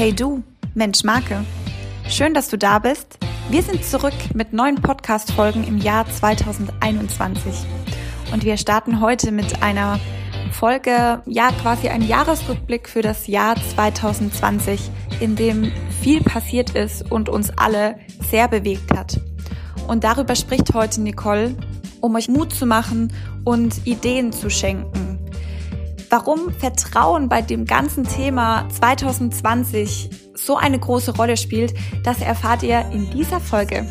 Hey du, Mensch Marke. Schön, dass du da bist. Wir sind zurück mit neuen Podcast-Folgen im Jahr 2021. Und wir starten heute mit einer Folge, ja, quasi ein Jahresrückblick für das Jahr 2020, in dem viel passiert ist und uns alle sehr bewegt hat. Und darüber spricht heute Nicole, um euch Mut zu machen und Ideen zu schenken. Warum Vertrauen bei dem ganzen Thema 2020 so eine große Rolle spielt, das erfahrt ihr in dieser Folge.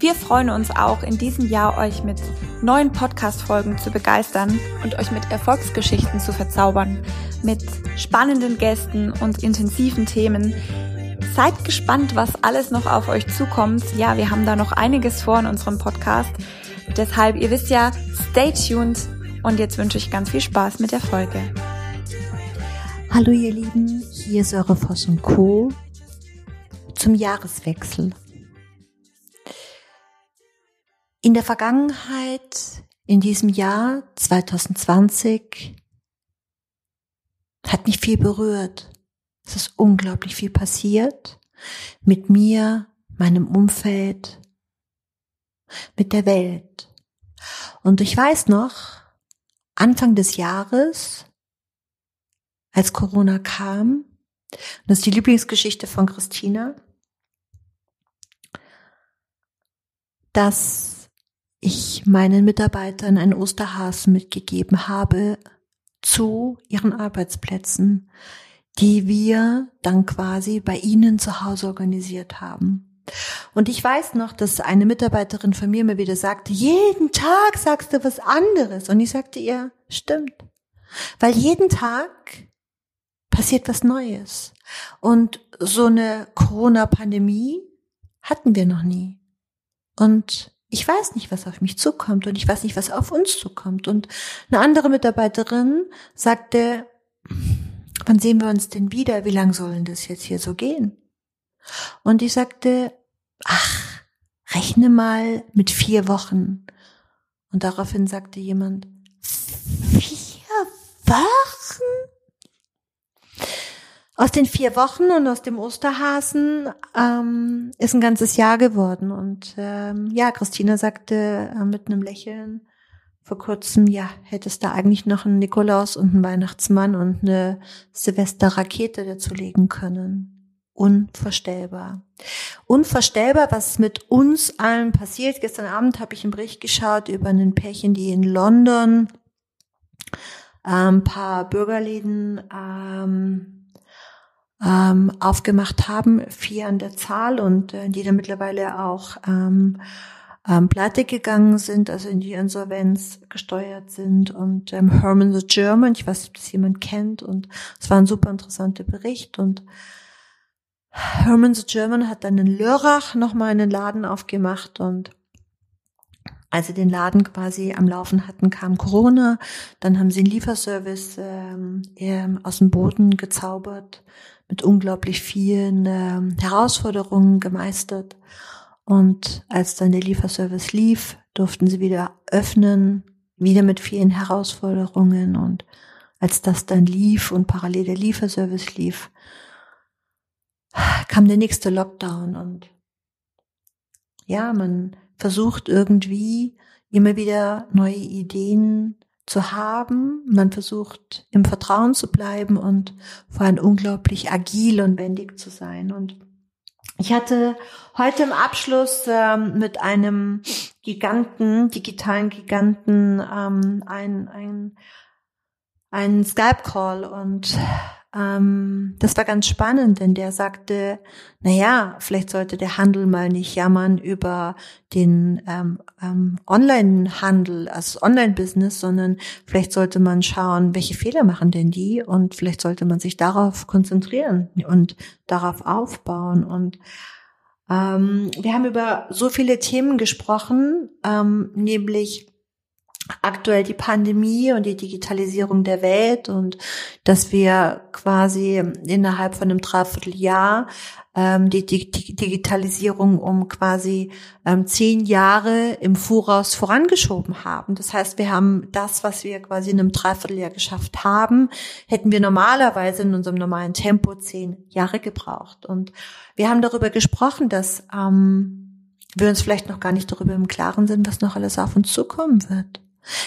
Wir freuen uns auch in diesem Jahr, euch mit neuen Podcast-Folgen zu begeistern und euch mit Erfolgsgeschichten zu verzaubern, mit spannenden Gästen und intensiven Themen. Seid gespannt, was alles noch auf euch zukommt. Ja, wir haben da noch einiges vor in unserem Podcast. Deshalb, ihr wisst ja, stay tuned und jetzt wünsche ich ganz viel Spaß mit der Folge. Hallo ihr Lieben, hier ist eure Voss und Co. zum Jahreswechsel. In der Vergangenheit, in diesem Jahr 2020, hat mich viel berührt. Es ist unglaublich viel passiert mit mir, meinem Umfeld, mit der Welt. Und ich weiß noch, Anfang des Jahres, als Corona kam, das ist die Lieblingsgeschichte von Christina, dass ich meinen Mitarbeitern einen Osterhasen mitgegeben habe zu ihren Arbeitsplätzen, die wir dann quasi bei ihnen zu Hause organisiert haben. Und ich weiß noch, dass eine Mitarbeiterin von mir mir wieder sagte, jeden Tag sagst du was anderes. Und ich sagte ihr, stimmt. Weil jeden Tag passiert was Neues. Und so eine Corona-Pandemie hatten wir noch nie. Und ich weiß nicht, was auf mich zukommt und ich weiß nicht, was auf uns zukommt. Und eine andere Mitarbeiterin sagte, wann sehen wir uns denn wieder? Wie lang sollen das jetzt hier so gehen? Und ich sagte, ach, rechne mal mit vier Wochen. Und daraufhin sagte jemand, vier Wochen? Aus den vier Wochen und aus dem Osterhasen ähm, ist ein ganzes Jahr geworden. Und ähm, ja, Christina sagte äh, mit einem Lächeln vor kurzem, ja, hättest da eigentlich noch einen Nikolaus und einen Weihnachtsmann und eine Silvesterrakete dazu legen können. Unvorstellbar. Unvorstellbar, was mit uns allen passiert. Gestern Abend habe ich einen Bericht geschaut über ein Pärchen, die in London ein ähm, paar Bürgerläden ähm, ähm, aufgemacht haben, vier an der Zahl und äh, die dann mittlerweile auch ähm, ähm, pleite gegangen sind, also in die Insolvenz gesteuert sind und ähm, Herman the German, ich weiß nicht, ob das jemand kennt und es war ein super interessanter Bericht und Herman the German hat dann in Lörrach nochmal einen Laden aufgemacht und als sie den Laden quasi am Laufen hatten, kam Corona. Dann haben sie einen Lieferservice ähm, aus dem Boden gezaubert mit unglaublich vielen äh, Herausforderungen gemeistert. Und als dann der Lieferservice lief, durften sie wieder öffnen, wieder mit vielen Herausforderungen. Und als das dann lief und parallel der Lieferservice lief, kam der nächste Lockdown. Und ja, man versucht irgendwie immer wieder neue Ideen zu haben. Man versucht im Vertrauen zu bleiben und vor allem unglaublich agil und wendig zu sein. Und ich hatte heute im Abschluss ähm, mit einem Giganten, digitalen Giganten, ähm, ein, ein, ein Skype-Call und ähm, das war ganz spannend, denn der sagte, na ja, vielleicht sollte der Handel mal nicht jammern über den ähm, ähm, Online-Handel, also Online-Business, sondern vielleicht sollte man schauen, welche Fehler machen denn die und vielleicht sollte man sich darauf konzentrieren und darauf aufbauen. Und ähm, wir haben über so viele Themen gesprochen, ähm, nämlich aktuell die Pandemie und die Digitalisierung der Welt und dass wir quasi innerhalb von einem Dreivierteljahr ähm, die, die, die Digitalisierung um quasi ähm, zehn Jahre im Voraus vorangeschoben haben. Das heißt, wir haben das, was wir quasi in einem Dreivierteljahr geschafft haben, hätten wir normalerweise in unserem normalen Tempo zehn Jahre gebraucht. Und wir haben darüber gesprochen, dass ähm, wir uns vielleicht noch gar nicht darüber im Klaren sind, was noch alles auf uns zukommen wird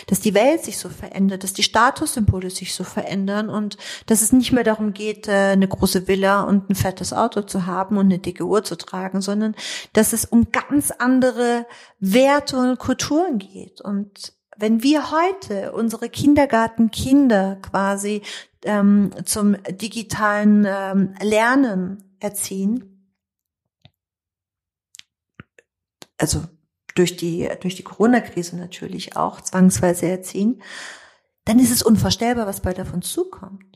dass die Welt sich so verändert, dass die Statussymbole sich so verändern und dass es nicht mehr darum geht, äh, eine große Villa und ein fettes Auto zu haben und eine dicke Uhr zu tragen, sondern dass es um ganz andere Werte und Kulturen geht. Und wenn wir heute unsere Kindergartenkinder quasi ähm, zum digitalen ähm, Lernen erziehen, also durch die, durch die Corona-Krise natürlich auch zwangsweise erziehen, dann ist es unvorstellbar, was bald uns zukommt.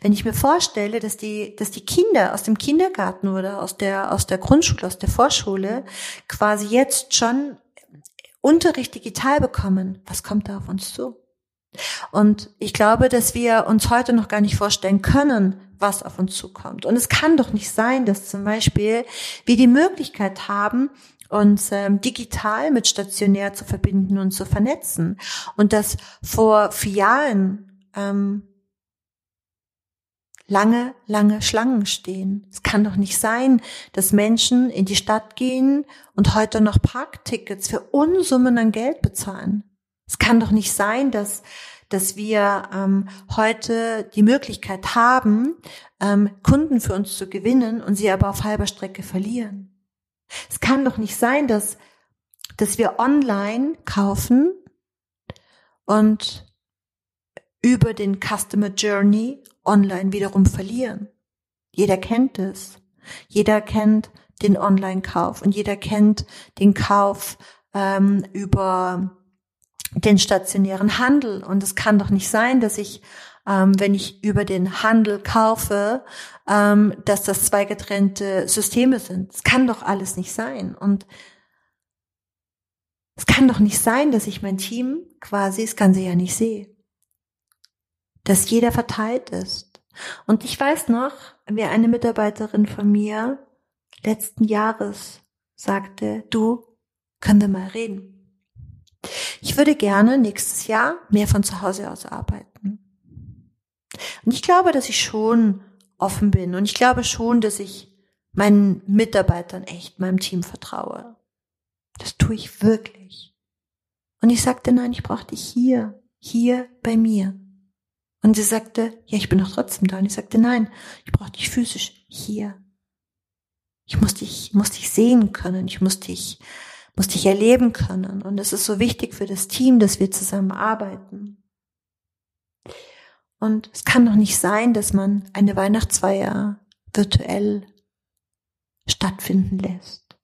Wenn ich mir vorstelle, dass die, dass die Kinder aus dem Kindergarten oder aus der, aus der Grundschule, aus der Vorschule quasi jetzt schon Unterricht digital bekommen, was kommt da auf uns zu? Und ich glaube, dass wir uns heute noch gar nicht vorstellen können, was auf uns zukommt. Und es kann doch nicht sein, dass zum Beispiel wir die Möglichkeit haben, uns ähm, digital mit stationär zu verbinden und zu vernetzen. Und dass vor Filialen ähm, lange, lange Schlangen stehen. Es kann doch nicht sein, dass Menschen in die Stadt gehen und heute noch Parktickets für Unsummen an Geld bezahlen. Es kann doch nicht sein, dass dass wir ähm, heute die Möglichkeit haben, ähm, Kunden für uns zu gewinnen und sie aber auf halber Strecke verlieren. Es kann doch nicht sein, dass, dass wir online kaufen und über den Customer Journey online wiederum verlieren. Jeder kennt es. Jeder kennt den Online-Kauf und jeder kennt den Kauf ähm, über den stationären Handel. Und es kann doch nicht sein, dass ich ähm, wenn ich über den Handel kaufe, ähm, dass das zwei getrennte Systeme sind. Es kann doch alles nicht sein. Und es kann doch nicht sein, dass ich mein Team quasi das Ganze ja nicht sehe. Dass jeder verteilt ist. Und ich weiß noch, wie eine Mitarbeiterin von mir letzten Jahres sagte, du, können wir mal reden. Ich würde gerne nächstes Jahr mehr von zu Hause aus arbeiten. Und ich glaube, dass ich schon offen bin und ich glaube schon, dass ich meinen Mitarbeitern echt, meinem Team vertraue. Das tue ich wirklich. Und ich sagte, nein, ich brauche dich hier, hier bei mir. Und sie sagte, ja, ich bin doch trotzdem da. Und ich sagte, nein, ich brauche dich physisch hier. Ich muss dich, muss dich sehen können. Ich muss dich, muss dich erleben können. Und es ist so wichtig für das Team, dass wir zusammen arbeiten. Und es kann doch nicht sein, dass man eine Weihnachtsfeier virtuell stattfinden lässt.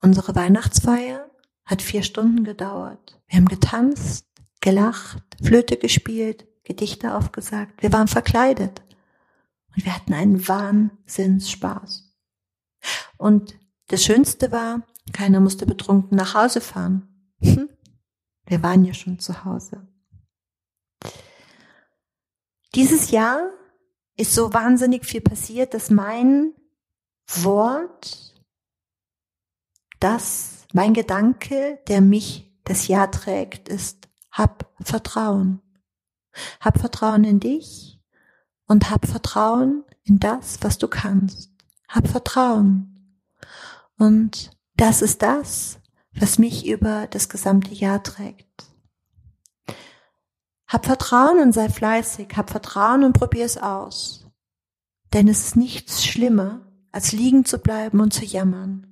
Unsere Weihnachtsfeier hat vier Stunden gedauert. Wir haben getanzt, gelacht, Flöte gespielt, Gedichte aufgesagt. Wir waren verkleidet. Und wir hatten einen Wahnsinnsspaß. Und das Schönste war, keiner musste betrunken nach Hause fahren. Hm? Wir waren ja schon zu Hause. Dieses Jahr ist so wahnsinnig viel passiert, dass mein Wort, das, mein Gedanke, der mich das Jahr trägt, ist, hab Vertrauen. Hab Vertrauen in dich und hab Vertrauen in das, was du kannst. Hab Vertrauen. Und das ist das, was mich über das gesamte Jahr trägt. Hab Vertrauen und sei fleißig, hab Vertrauen und probier's aus. Denn es ist nichts schlimmer, als liegen zu bleiben und zu jammern.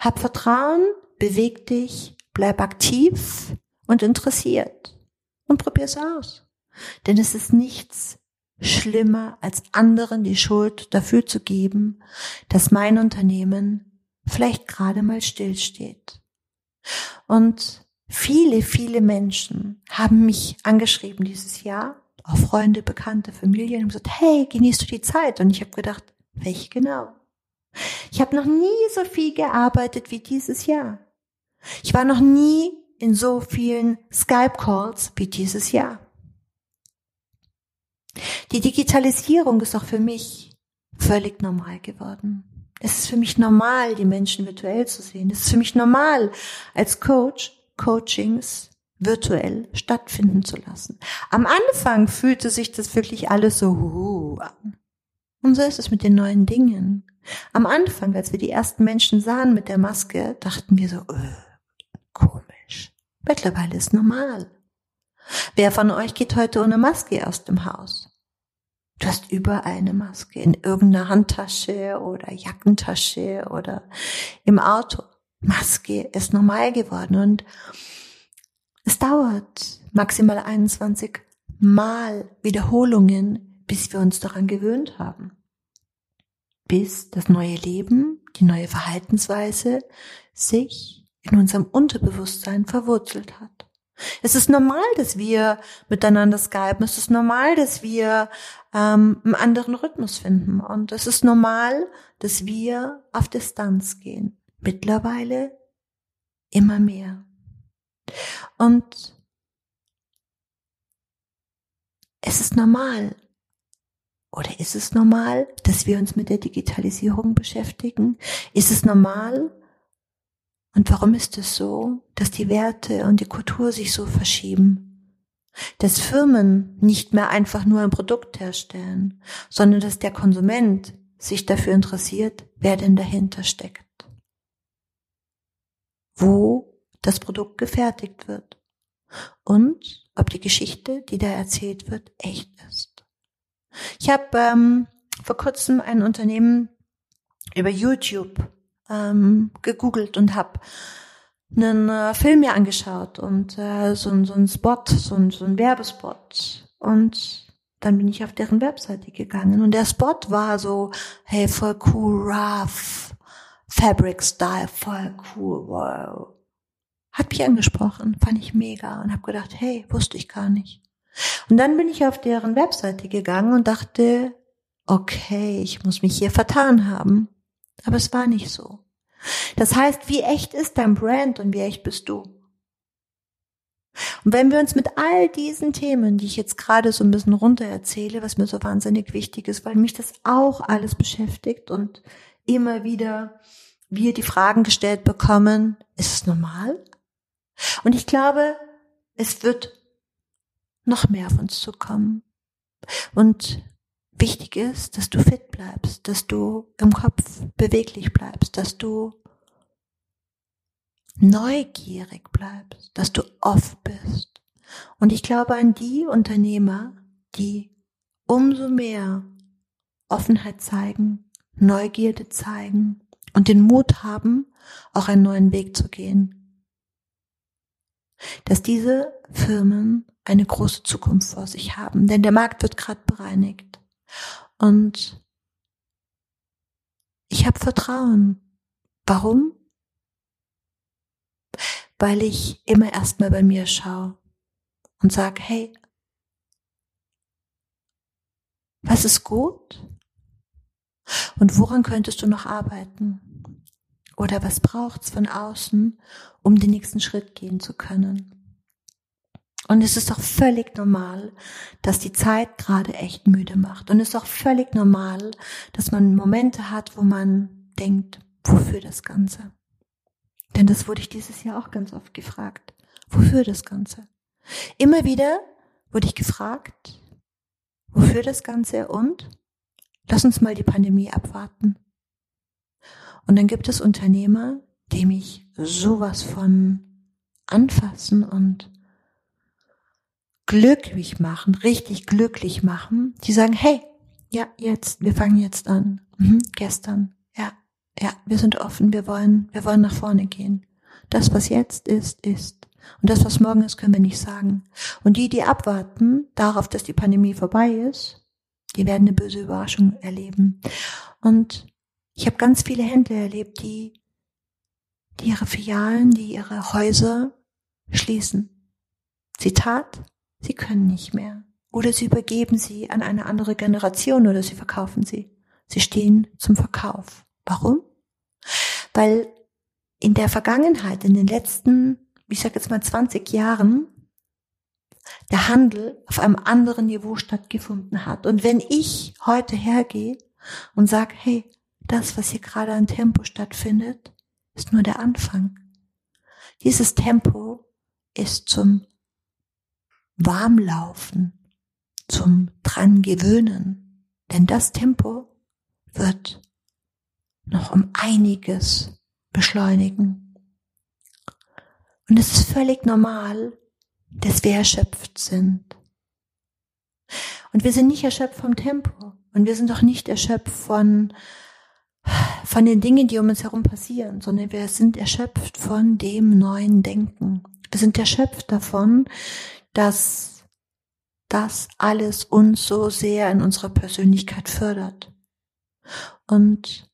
Hab Vertrauen, beweg dich, bleib aktiv und interessiert und probier's aus. Denn es ist nichts schlimmer, als anderen die Schuld dafür zu geben, dass mein Unternehmen vielleicht gerade mal stillsteht. Und Viele, viele Menschen haben mich angeschrieben dieses Jahr, auch Freunde, Bekannte, Familien, und gesagt, hey, genießt du die Zeit? Und ich habe gedacht, welche genau? Ich habe noch nie so viel gearbeitet wie dieses Jahr. Ich war noch nie in so vielen Skype-Calls wie dieses Jahr. Die Digitalisierung ist auch für mich völlig normal geworden. Es ist für mich normal, die Menschen virtuell zu sehen. Es ist für mich normal, als Coach Coachings virtuell stattfinden zu lassen. Am Anfang fühlte sich das wirklich alles so uh, an. Und so ist es mit den neuen Dingen. Am Anfang, als wir die ersten Menschen sahen mit der Maske, dachten wir so, äh, komisch. Mittlerweile ist normal. Wer von euch geht heute ohne Maske aus dem Haus? Du hast überall eine Maske, in irgendeiner Handtasche oder Jackentasche oder im Auto. Maske ist normal geworden und es dauert maximal 21 Mal Wiederholungen, bis wir uns daran gewöhnt haben. Bis das neue Leben, die neue Verhaltensweise sich in unserem Unterbewusstsein verwurzelt hat. Es ist normal, dass wir miteinander skypen. Es ist normal, dass wir ähm, einen anderen Rhythmus finden. Und es ist normal, dass wir auf Distanz gehen. Mittlerweile immer mehr. Und es ist normal. Oder ist es normal, dass wir uns mit der Digitalisierung beschäftigen? Ist es normal, und warum ist es so, dass die Werte und die Kultur sich so verschieben? Dass Firmen nicht mehr einfach nur ein Produkt herstellen, sondern dass der Konsument sich dafür interessiert, wer denn dahinter steckt. Wo das Produkt gefertigt wird. Und ob die Geschichte, die da erzählt wird, echt ist. Ich habe ähm, vor kurzem ein Unternehmen über YouTube ähm, gegoogelt und habe einen äh, Film mir angeschaut und äh, so, so ein Spot, so ein, so ein Werbespot. Und dann bin ich auf deren Webseite gegangen und der Spot war so, hey, voll cool, rough, Fabric Style, voll cool, wow. Hat mich angesprochen, fand ich mega und habe gedacht, hey, wusste ich gar nicht. Und dann bin ich auf deren Webseite gegangen und dachte, okay, ich muss mich hier vertan haben. Aber es war nicht so. Das heißt, wie echt ist dein Brand und wie echt bist du? Und wenn wir uns mit all diesen Themen, die ich jetzt gerade so ein bisschen runter erzähle, was mir so wahnsinnig wichtig ist, weil mich das auch alles beschäftigt und immer wieder wir die Fragen gestellt bekommen, ist es normal? Und ich glaube, es wird noch mehr auf uns zukommen. Und wichtig ist, dass du fit bleibst, dass du im Kopf beweglich bleibst, dass du neugierig bleibst, dass du oft bist. Und ich glaube an die Unternehmer, die umso mehr Offenheit zeigen, Neugierde zeigen und den Mut haben, auch einen neuen Weg zu gehen. Dass diese Firmen eine große Zukunft vor sich haben, denn der Markt wird gerade bereinigt. Und ich habe Vertrauen. Warum? Weil ich immer erstmal bei mir schaue und sage, hey, was ist gut? Und woran könntest du noch arbeiten? Oder was braucht's von außen, um den nächsten Schritt gehen zu können? Und es ist auch völlig normal, dass die Zeit gerade echt müde macht. Und es ist auch völlig normal, dass man Momente hat, wo man denkt, wofür das Ganze? Denn das wurde ich dieses Jahr auch ganz oft gefragt. Wofür das Ganze? Immer wieder wurde ich gefragt, wofür das Ganze und lass uns mal die Pandemie abwarten. Und dann gibt es Unternehmer, die mich sowas von anfassen und glücklich machen, richtig glücklich machen, die sagen, hey, ja, jetzt, wir fangen jetzt an. Mhm, gestern, ja, ja, wir sind offen, wir wollen, wir wollen nach vorne gehen. Das, was jetzt ist, ist. Und das, was morgen ist, können wir nicht sagen. Und die, die abwarten darauf, dass die Pandemie vorbei ist, die werden eine böse Überraschung erleben. Und ich habe ganz viele Händler erlebt, die, die ihre Filialen, die ihre Häuser schließen. Zitat, Sie können nicht mehr. Oder sie übergeben sie an eine andere Generation oder sie verkaufen sie. Sie stehen zum Verkauf. Warum? Weil in der Vergangenheit, in den letzten, ich sage jetzt mal 20 Jahren, der Handel auf einem anderen Niveau stattgefunden hat. Und wenn ich heute hergehe und sage, hey, das, was hier gerade an Tempo stattfindet, ist nur der Anfang. Dieses Tempo ist zum Warmlaufen, zum dran gewöhnen. Denn das Tempo wird noch um einiges beschleunigen. Und es ist völlig normal, dass wir erschöpft sind. Und wir sind nicht erschöpft vom Tempo. Und wir sind doch nicht erschöpft von, von den Dingen, die um uns herum passieren, sondern wir sind erschöpft von dem neuen Denken. Wir sind erschöpft davon, dass das alles uns so sehr in unserer Persönlichkeit fördert. Und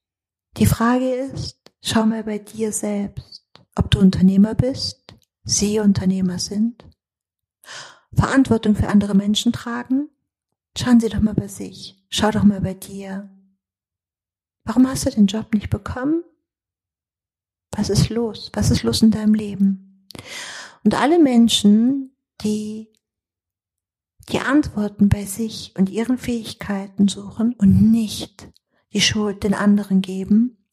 die Frage ist, schau mal bei dir selbst, ob du Unternehmer bist, sie Unternehmer sind, Verantwortung für andere Menschen tragen. Schauen Sie doch mal bei sich, schau doch mal bei dir. Warum hast du den Job nicht bekommen? Was ist los? Was ist los in deinem Leben? Und alle Menschen, die die Antworten bei sich und ihren Fähigkeiten suchen und nicht die Schuld den anderen geben,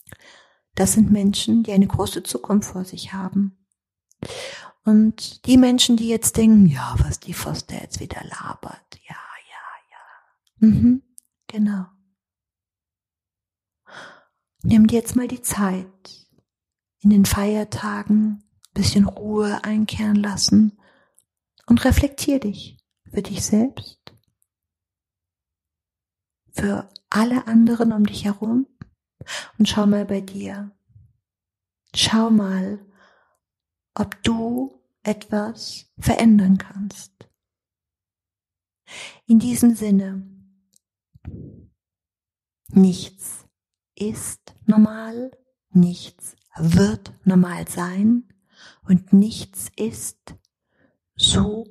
das sind Menschen, die eine große Zukunft vor sich haben. Und die Menschen, die jetzt denken, ja, was die Foster jetzt wieder labert, ja, ja, ja. Mhm, genau. Nimm dir jetzt mal die Zeit, in den Feiertagen bisschen Ruhe einkehren lassen und reflektier dich für dich selbst, für alle anderen um dich herum und schau mal bei dir. Schau mal, ob du etwas verändern kannst. In diesem Sinne, nichts ist normal, nichts wird normal sein und nichts ist so,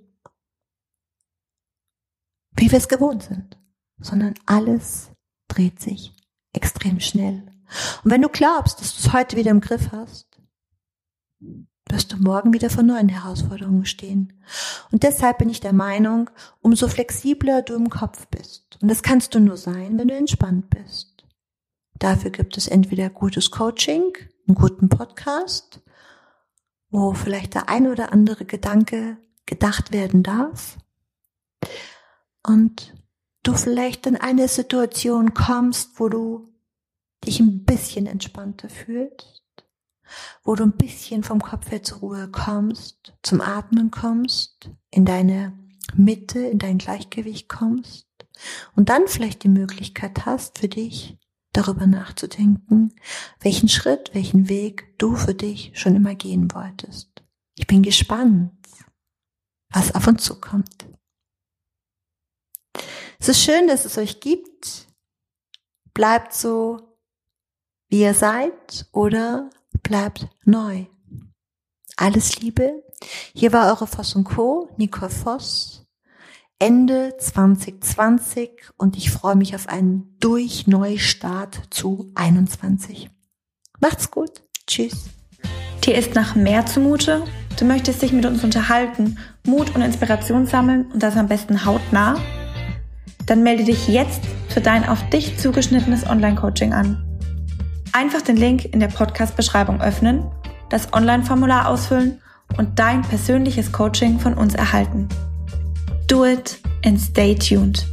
wie wir es gewohnt sind, sondern alles dreht sich extrem schnell. Und wenn du glaubst, dass du es heute wieder im Griff hast, wirst du morgen wieder vor neuen Herausforderungen stehen. Und deshalb bin ich der Meinung, umso flexibler du im Kopf bist, und das kannst du nur sein, wenn du entspannt bist. Dafür gibt es entweder gutes Coaching, einen guten Podcast, wo vielleicht der ein oder andere Gedanke gedacht werden darf, und du vielleicht in eine Situation kommst, wo du dich ein bisschen entspannter fühlst, wo du ein bisschen vom Kopf her zur Ruhe kommst, zum Atmen kommst, in deine Mitte, in dein Gleichgewicht kommst und dann vielleicht die Möglichkeit hast für dich darüber nachzudenken, welchen Schritt, welchen Weg du für dich schon immer gehen wolltest. Ich bin gespannt, was auf uns zukommt. Es ist schön, dass es euch gibt. Bleibt so, wie ihr seid oder bleibt neu. Alles Liebe. Hier war eure Voss und Co., Nicole Voss. Ende 2020 und ich freue mich auf einen Durchneustart zu 21. Macht's gut. Tschüss. Dir ist nach mehr zumute? Du möchtest dich mit uns unterhalten, Mut und Inspiration sammeln und das am besten hautnah? Dann melde dich jetzt für dein auf dich zugeschnittenes Online-Coaching an. Einfach den Link in der Podcast-Beschreibung öffnen, das Online-Formular ausfüllen und dein persönliches Coaching von uns erhalten. Do it and stay tuned.